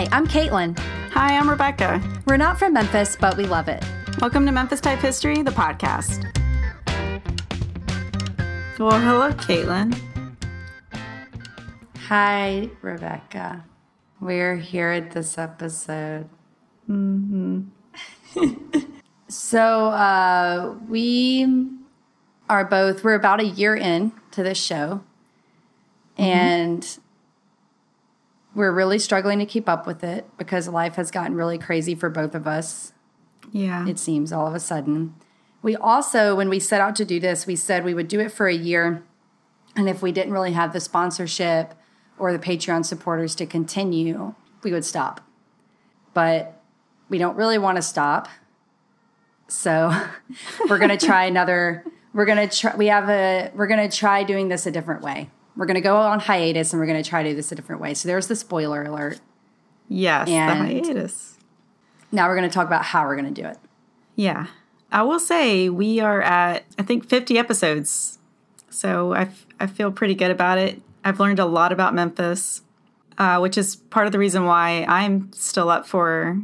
Hi, I'm Caitlin. Hi, I'm Rebecca. We're not from Memphis, but we love it. Welcome to Memphis Type History, the podcast. Well, hello, Caitlin. Hi, Rebecca. We're here at this episode. Mm-hmm. so, uh, we are both, we're about a year in to this show. Mm-hmm. And we're really struggling to keep up with it because life has gotten really crazy for both of us. Yeah. It seems all of a sudden. We also, when we set out to do this, we said we would do it for a year. And if we didn't really have the sponsorship or the Patreon supporters to continue, we would stop. But we don't really want to stop. So we're going to try another we're going to try we have a we're going to try doing this a different way. We're going to go on hiatus and we're going to try to do this a different way. So there's the spoiler alert. Yes, And- the hiatus. Now we're going to talk about how we're going to do it. Yeah. I will say we are at, I think, 50 episodes. So I, f- I feel pretty good about it. I've learned a lot about Memphis, uh, which is part of the reason why I'm still up for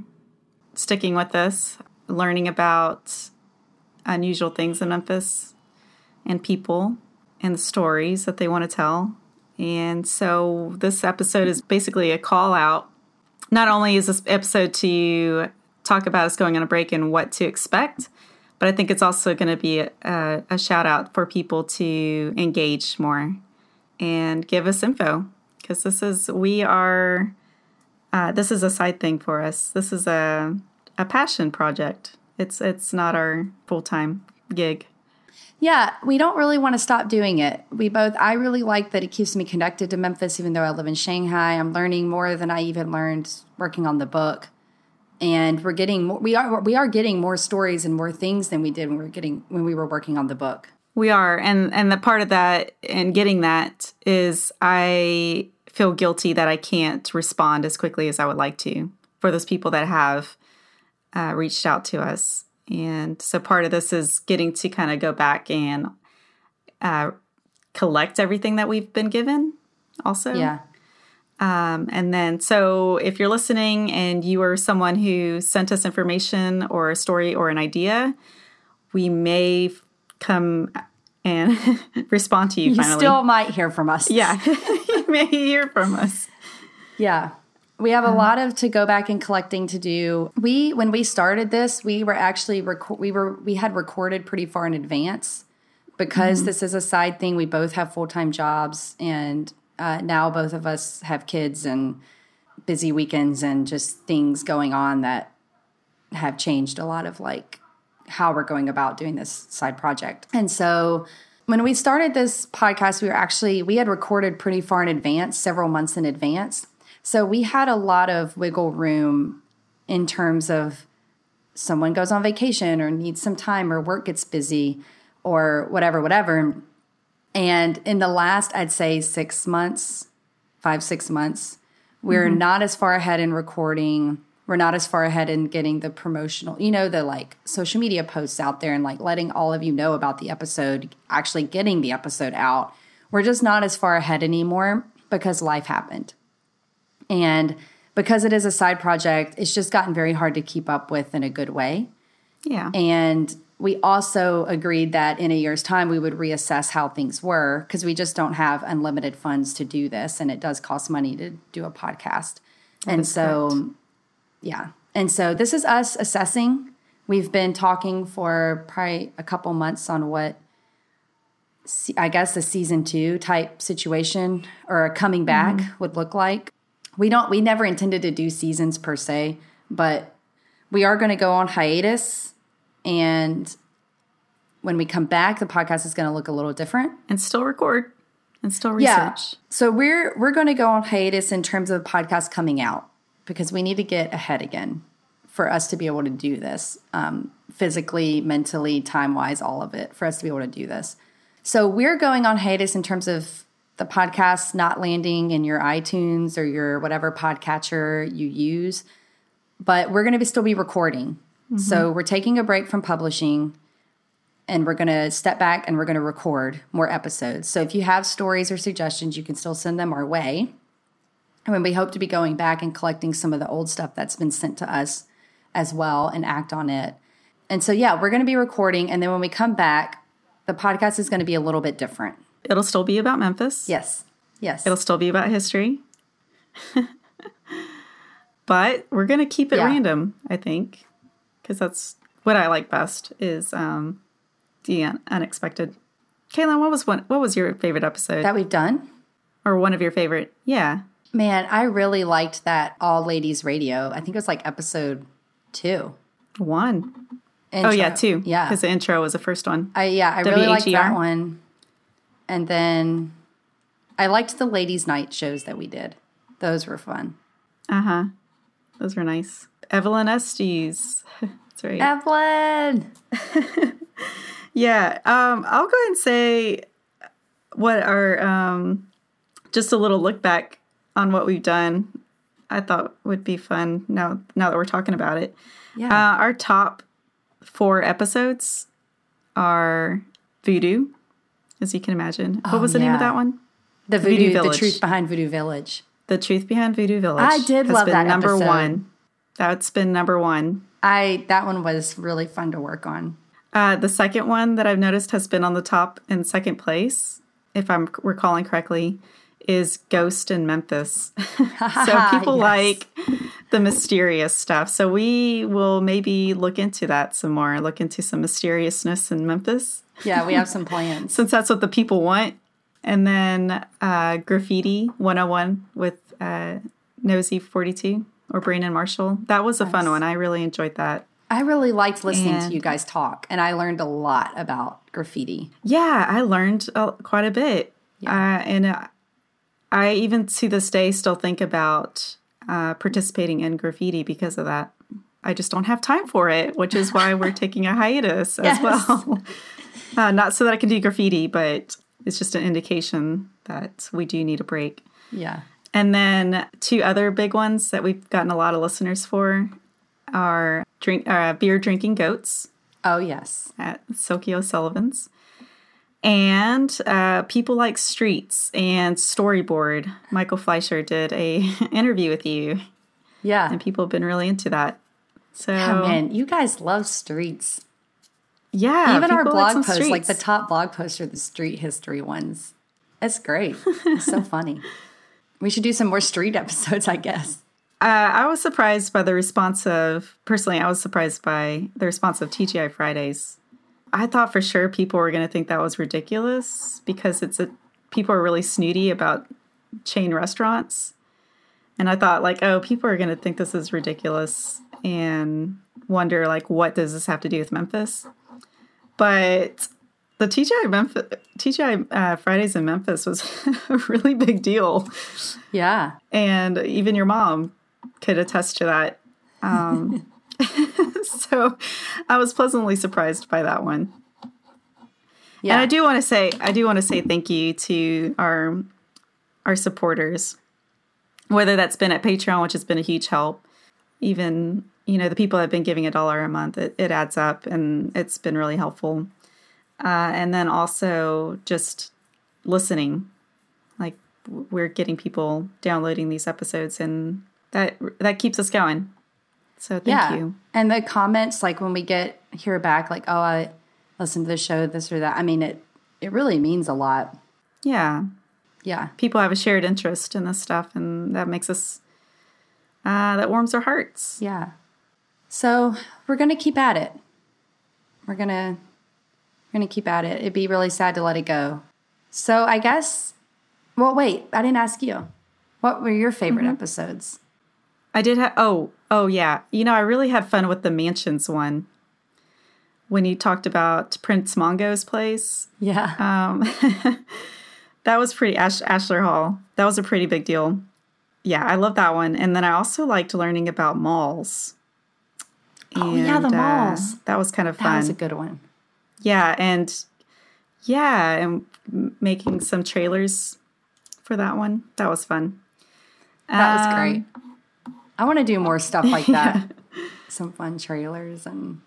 sticking with this, learning about unusual things in Memphis and people and the stories that they want to tell. And so this episode is basically a call out. Not only is this episode to talk about us going on a break and what to expect, but I think it's also going to be a, a shout out for people to engage more and give us info because this is we are uh, this is a side thing for us. This is a a passion project. It's it's not our full time gig. Yeah, we don't really want to stop doing it. We both, I really like that it keeps me connected to Memphis, even though I live in Shanghai. I'm learning more than I even learned working on the book. And we're getting more, we are, we are getting more stories and more things than we did when we were getting, when we were working on the book. We are, and and the part of that and getting that is I feel guilty that I can't respond as quickly as I would like to for those people that have uh, reached out to us, and so part of this is getting to kind of go back and uh, collect everything that we've been given. Also, Yeah. um, and then, so if you're listening and you are someone who sent us information or a story or an idea, we may come and respond to you, You finally. still might hear from us. yeah, you may hear from us. Yeah. We have a lot of to go back and collecting to do. We when we started this, we were actually reco- we were we had recorded pretty far in advance because this is a side thing. We both have full time jobs, and uh, now both of us have kids and busy weekends and just things going on that have changed a lot of like how we're going about doing this side project. And so when we started this podcast, we were actually we had recorded pretty far in advance, several months in advance. So we had a lot of wiggle room in terms of someone goes on vacation or needs some time or work gets busy or whatever, whatever. And in the last, I'd say six months, five, six months, we're mm-hmm. not as far ahead in recording. We're not as far ahead in getting the promotional, you know, the like social media posts out there and like letting all of you know about the episode, actually getting the episode out. We're just not as far ahead anymore because life happened. And because it is a side project, it's just gotten very hard to keep up with in a good way. Yeah, And we also agreed that in a year's time we would reassess how things were because we just don't have unlimited funds to do this and it does cost money to do a podcast. and is so yeah. And so this is us assessing. We've been talking for probably a couple months on what I guess a season 2 type situation or a coming back mm-hmm. would look like. We don't we never intended to do seasons per se, but we are going to go on hiatus and when we come back the podcast is going to look a little different and still record and still research. Yeah. so we're we're going to go on hiatus in terms of the podcast coming out because we need to get ahead again for us to be able to do this um, physically mentally time wise all of it for us to be able to do this so we're going on hiatus in terms of the podcast not landing in your itunes or your whatever podcatcher you use but we're going to be, still be recording mm-hmm. so we're taking a break from publishing and we're going to step back and we're going to record more episodes. So if you have stories or suggestions, you can still send them our way. And when we hope to be going back and collecting some of the old stuff that's been sent to us as well and act on it. And so, yeah, we're going to be recording. And then when we come back, the podcast is going to be a little bit different. It'll still be about Memphis. Yes. Yes. It'll still be about history. but we're going to keep it Yeah. random, I think, because that's what I like best is um, the un- unexpected. Caitlin, what was one? What was your favorite episode, that we've done. or one of your favorite? Yeah, Man, I really liked that All Ladies Radio. I think it was like episode two. one. Intro. Oh yeah, two. Yeah. because the intro was the first one. I yeah, I really liked that one. And then I liked the ladies' night shows that we did. Those were fun. Uh huh. Those were nice. Evelyn Estes. That's right. Evelyn. Yeah, um, I'll go ahead and say what our um, just a little look back on what we've done. I thought would be fun now. Now that we're talking about it, Yeah. uh, our top four episodes are Voodoo, as you can imagine. what Oh, was the name of that one? the Voodoo voodoo, the truth behind Voodoo Village. The Truth Behind Voodoo Village. I did love been that number episode. one. That's been number one. I that one was really fun to work on. Uh, the second one that I've noticed has been on the top in second place, if I'm recalling correctly, is Ghost in Memphis. so people Yes. like the mysterious stuff. So we will maybe look into that some more, look into some mysteriousness in Memphis, Yeah, we have some plans. since that's what the people want. And then uh, Graffiti 101 with uh, Nosy 42 or Brandon Marshall. That was a fun one. I really enjoyed that. I really liked listening And- to you guys talk, and I learned a lot about graffiti. Yeah, I learned uh, quite a bit. Uh, and uh, I even to this day still think about uh, participating in graffiti because of that. I just don't have time for it, which is why we're taking a hiatus Yes. as well. uh, not so that I can do graffiti, but it's just an indication that we do need a break. Yeah. And then two other big ones that we've gotten a lot of listeners for are drink uh, beer drinking goats Oh yes. at Silky O'Sullivan's. And uh, people like Streets and Storyboard. Michael Fleischer did a interview with you, Yeah. and people have been really into that. So Oh man, you guys love streets. yeah, Even our blog posts, like the top blog posts are the street history ones. It's great. It's so funny. We should do some more street episodes, I guess. Uh, I was surprised by the response of personally. I was surprised by the response of TGI Fridays. I thought for sure people were going to think that was ridiculous because it's a people are really snooty about chain restaurants, and I thought like, oh, people are going to think this is ridiculous and wonder like, what does this have to do with Memphis? But the TGI Memphis TGI uh, Fridays in Memphis was a really big deal Yeah. and even your mom could attest to that. Um, so I was pleasantly surprised by that one. Yeah. And I do want to say, I do want to say thank you to our our supporters, whether that's been at Patreon, which has been a huge help, even you know the people that have been giving a dollar a month. It, it adds up, and it's been really helpful. Uh, and then also just listening, like we're getting people downloading these episodes, and that that keeps us going. So thank yeah. you. And the comments, like when we get hear back, like, oh, I listened to the show, this or that. I mean, it it really means a lot. Yeah, Yeah. people have a shared interest in this stuff, and that makes us uh, that warms our hearts. Yeah. So we're gonna keep at it. We're gonna we're gonna keep at it. It'd be really sad to let it go. So I guess well wait, I didn't ask you. What were your favorite Mm-hmm. episodes? I did have oh oh yeah. You know, I really had fun with the mansions one when you talked about Prince Mongo's place. Yeah. Um, that was pretty Ash, Ashlar Hall. That was a pretty big deal. Yeah, I love that one. And then I also liked learning about malls. Oh, yeah, the And, uh, malls. that was kind of fun. that was a good one. Yeah, and yeah, and making some trailers for that one. That was fun. That was Um, great. I want to do more stuff like that. Some fun trailers and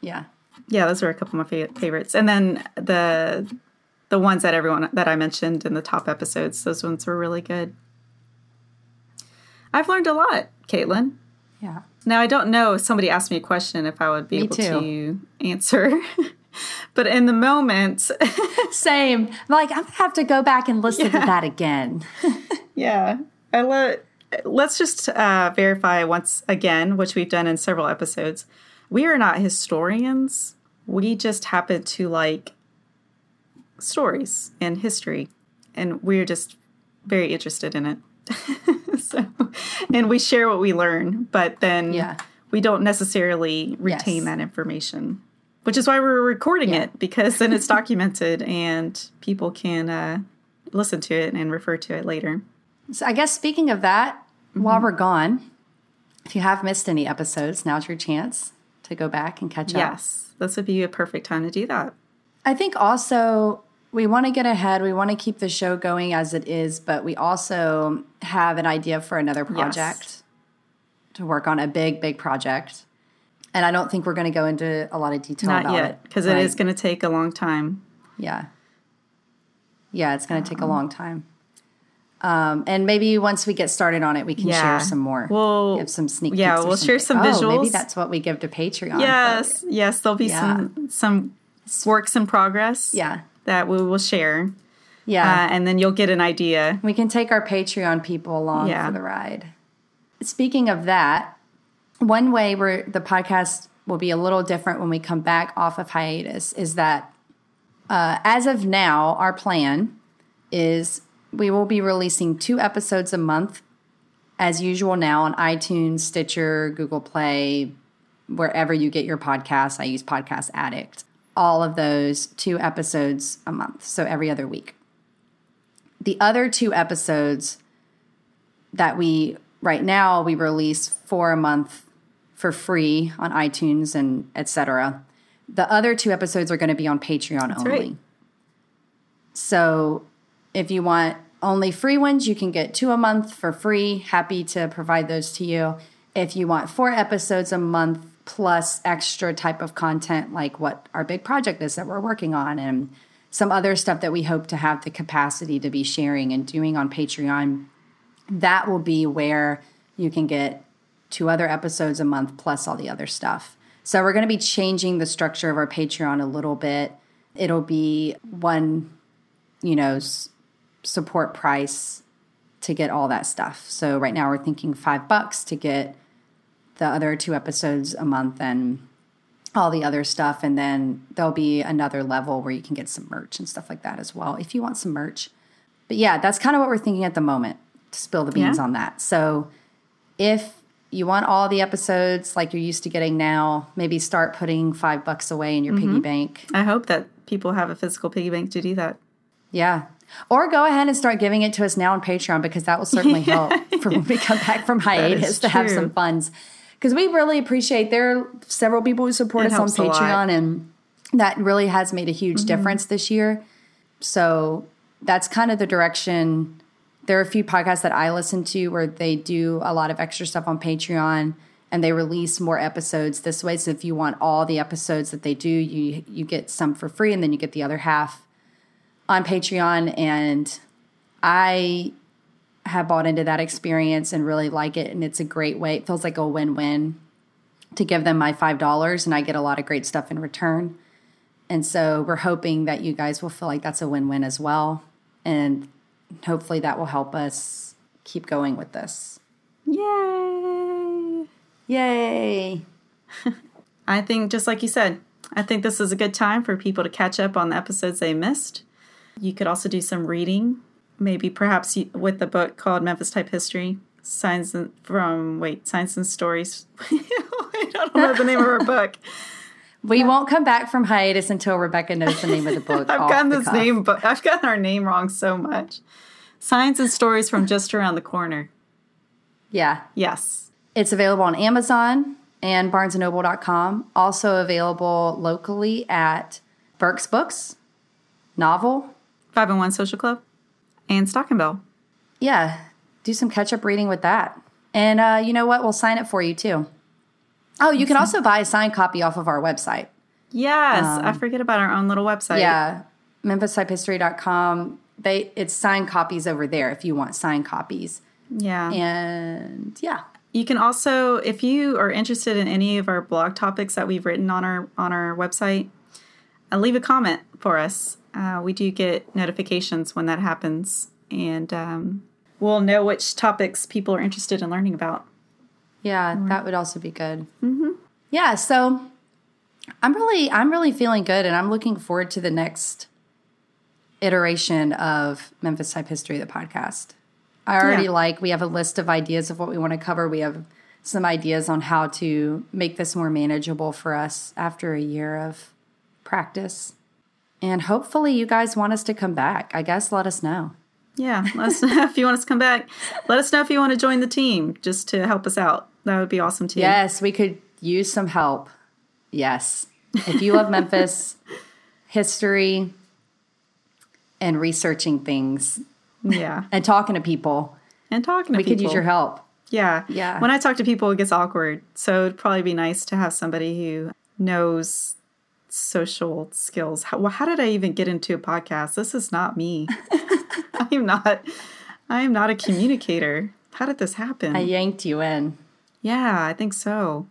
yeah. Yeah, those were a couple of my fa- favorites. And then the the ones that everyone that I mentioned in the top episodes, those ones were really good. I've learned a lot, Caitlin. Yeah. Now I don't know if somebody asked me a question if I would be Me able too. to answer. but in the moment, Same. Like I'm gonna have to go back and listen to that again. yeah, I let let's just uh, verify once again, which we've done in several episodes. We are not historians. We just happen to like stories and history, and we're just very interested in it. so, and we share what we learn, but then Yeah. we don't necessarily retain Yes. that information, which is why we're recording Yeah. it because then it's documented and people can uh, listen to it and refer to it later. So I guess speaking of that, while mm-hmm. we're gone, if you have missed any episodes, now's your chance to go back and catch up. Yes, this would be a perfect time to do that. I think also we want to get ahead. We want to keep the show going as it is, but we also have an idea for another project to work on a big, big project. And I don't think we're going to go into a lot of detail Not about yet, it because it is going to take a long time. Yeah. Yeah, it's going to take a um, long time. Um, and maybe once we get started on it, we can Yeah. share some more. We'll- give some sneak yeah, we'll share some Oh, maybe that's what we give to Patreon. Yes, yes, there'll be Yeah. some some works in progress. Yeah. that we will share, Yeah. uh, and then you'll get an idea. We can take our Patreon people along Yeah. for the ride. Speaking of that, one way where the podcast will be a little different when we come back off of hiatus is that uh, as of now, our plan is we will be releasing two episodes a month as usual now on iTunes, Stitcher, Google Play, wherever you get your podcasts. I use Podcast Addict. All of those two episodes a month, so every other week the other two episodes that we right now we release for a month for free on iTunes and etc. The other two episodes are going to be on Patreon only. right. So if you want only free ones, you can get two a month for free. Happy to provide those to you. If you want four episodes a month plus extra type of content, like what our big project is that we're working on, and some other stuff that we hope to have the capacity to be sharing and doing on Patreon, that will be where you can get two other episodes a month plus all the other stuff. So we're going to be changing the structure of our Patreon a little bit. It'll be one, you know, support price to get all that stuff. So right now we're thinking 5 bucks to get the other two episodes a month and all the other stuff and then there'll be another level where you can get some merch and stuff like that as well if you want some merch. But yeah, that's kind of what we're thinking at the moment to spill the beans Yeah. on that. So if you want all the episodes like you're used to getting now, maybe start putting 5 bucks away in your piggy mm-hmm. bank. I hope that people have a physical piggy bank to do that. Yeah. Or go ahead and start giving it to us now on Patreon because that will certainly help for when we come back from hiatus to have some funds. Because we really appreciate there are several people who support It us on helps a lot. Patreon, and that really has made a huge Mm-hmm. difference this year. So that's kind of the direction. There are a few podcasts that I listen to where they do a lot of extra stuff on Patreon and they release more episodes this way. So if you want all the episodes that they do, you you get some for free and then you get the other half on Patreon. And I have bought into that experience and really like it. And it's a great way. It feels like a win win to give them my $5 and I get a lot of great stuff in return. And so we're hoping that you guys will feel like that's a win win as well. And hopefully that will help us keep going with this. Yay! Yay. I think, just like you said, I think this is a good time for people to catch up on the episodes they missed. You could also do some reading, maybe perhaps with the book called Memphis Type History, Signs and, from, wait, Signs and Stories. I don't know the name of our book. We won't come back from hiatus until Rebecca knows the name of the book. I've gotten this cuff. name, but I've gotten our name wrong so much. Signs and Stories from Just Around the Corner. Yeah. Yes. It's available on Amazon and barnesandnoble.com. Also available locally at Burke's Books, Novel. 501 Social Club and Stock and Bell. Yeah, do some catch up reading with that. And uh, you know what? We'll sign it for you too. Oh, you can also buy a signed copy off of our website. Yes, I forget about our own little website. Yeah, memphistypehistory.com. They it's signed copies over there if you want signed copies. Yeah. And yeah. You can also, if you are interested in any of our blog topics that we've written on our on our website, uh, leave a comment for us. Uh, we do get notifications when that happens, and um, we'll know which topics people are interested in learning about. Yeah, that would also be good. Mm-hmm. Yeah, so I'm really, I'm really feeling good, and I'm looking forward to the next iteration of Memphis Type History, the podcast. I already Yeah. like. We have a list of ideas of what we want to cover. We have some ideas on how to make this more manageable for us after a year of practice. And hopefully, you guys want us to come back. I guess let us know. Yeah, let us know if you want us to come back. Let us know if you want to join the team just to help us out. That would be awesome too. Yes, we could use some help. Yes. If you love Memphis history and researching things Yeah. and talking to people, And talking to people. we people. could use your help. Yeah. Yeah. When I talk to people, it gets awkward. So it'd probably be nice to have somebody who knows social skills. How, well, how did I even get into a podcast? This is not me. I am not. I am not a communicator. How did this happen? I yanked you in. yeah, I think so.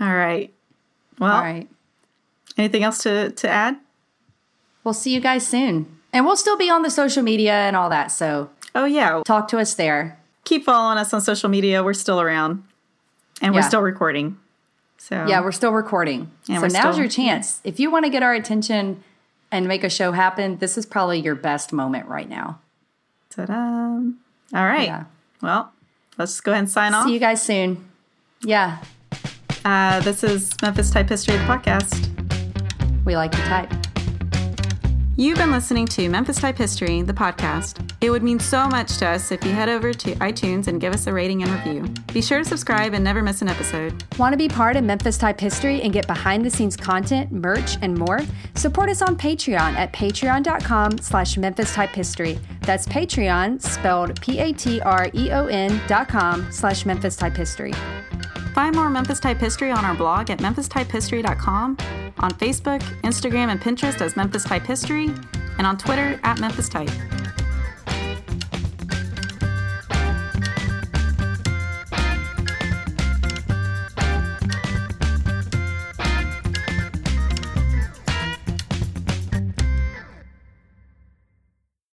All right. Well, All right. anything else to, to add? We'll see you guys soon. And we'll still be on the social media and all that. So Oh, yeah. talk to us there. Keep following us on social media. We're still around and we're still recording. So, Yeah, we're still recording. So now's still- your chance. If you want to get our attention and make a show happen, this is probably your best moment right now. ta-da. All right. Yeah. Well, let's go ahead and sign off. See you guys soon. Yeah, Uh, this is Memphis Type History, the podcast. we like to type. You've been listening to Memphis Type History, the podcast. It would mean so much to us if you head over to iTunes and give us a rating and review. Be sure to subscribe and never miss an episode. Want to be part of Memphis Type History and get behind the scenes content, merch, and more? Support us on Patreon at patreon.com slash Memphis Type History. That's Patreon, spelled P-A-T-R-E-O-N dot com slash Memphis Type History. Find more Memphis Type History on our blog at memphistypehistory.com, on Facebook, Instagram, and Pinterest as Memphis Type History, and on Twitter at Memphis Type.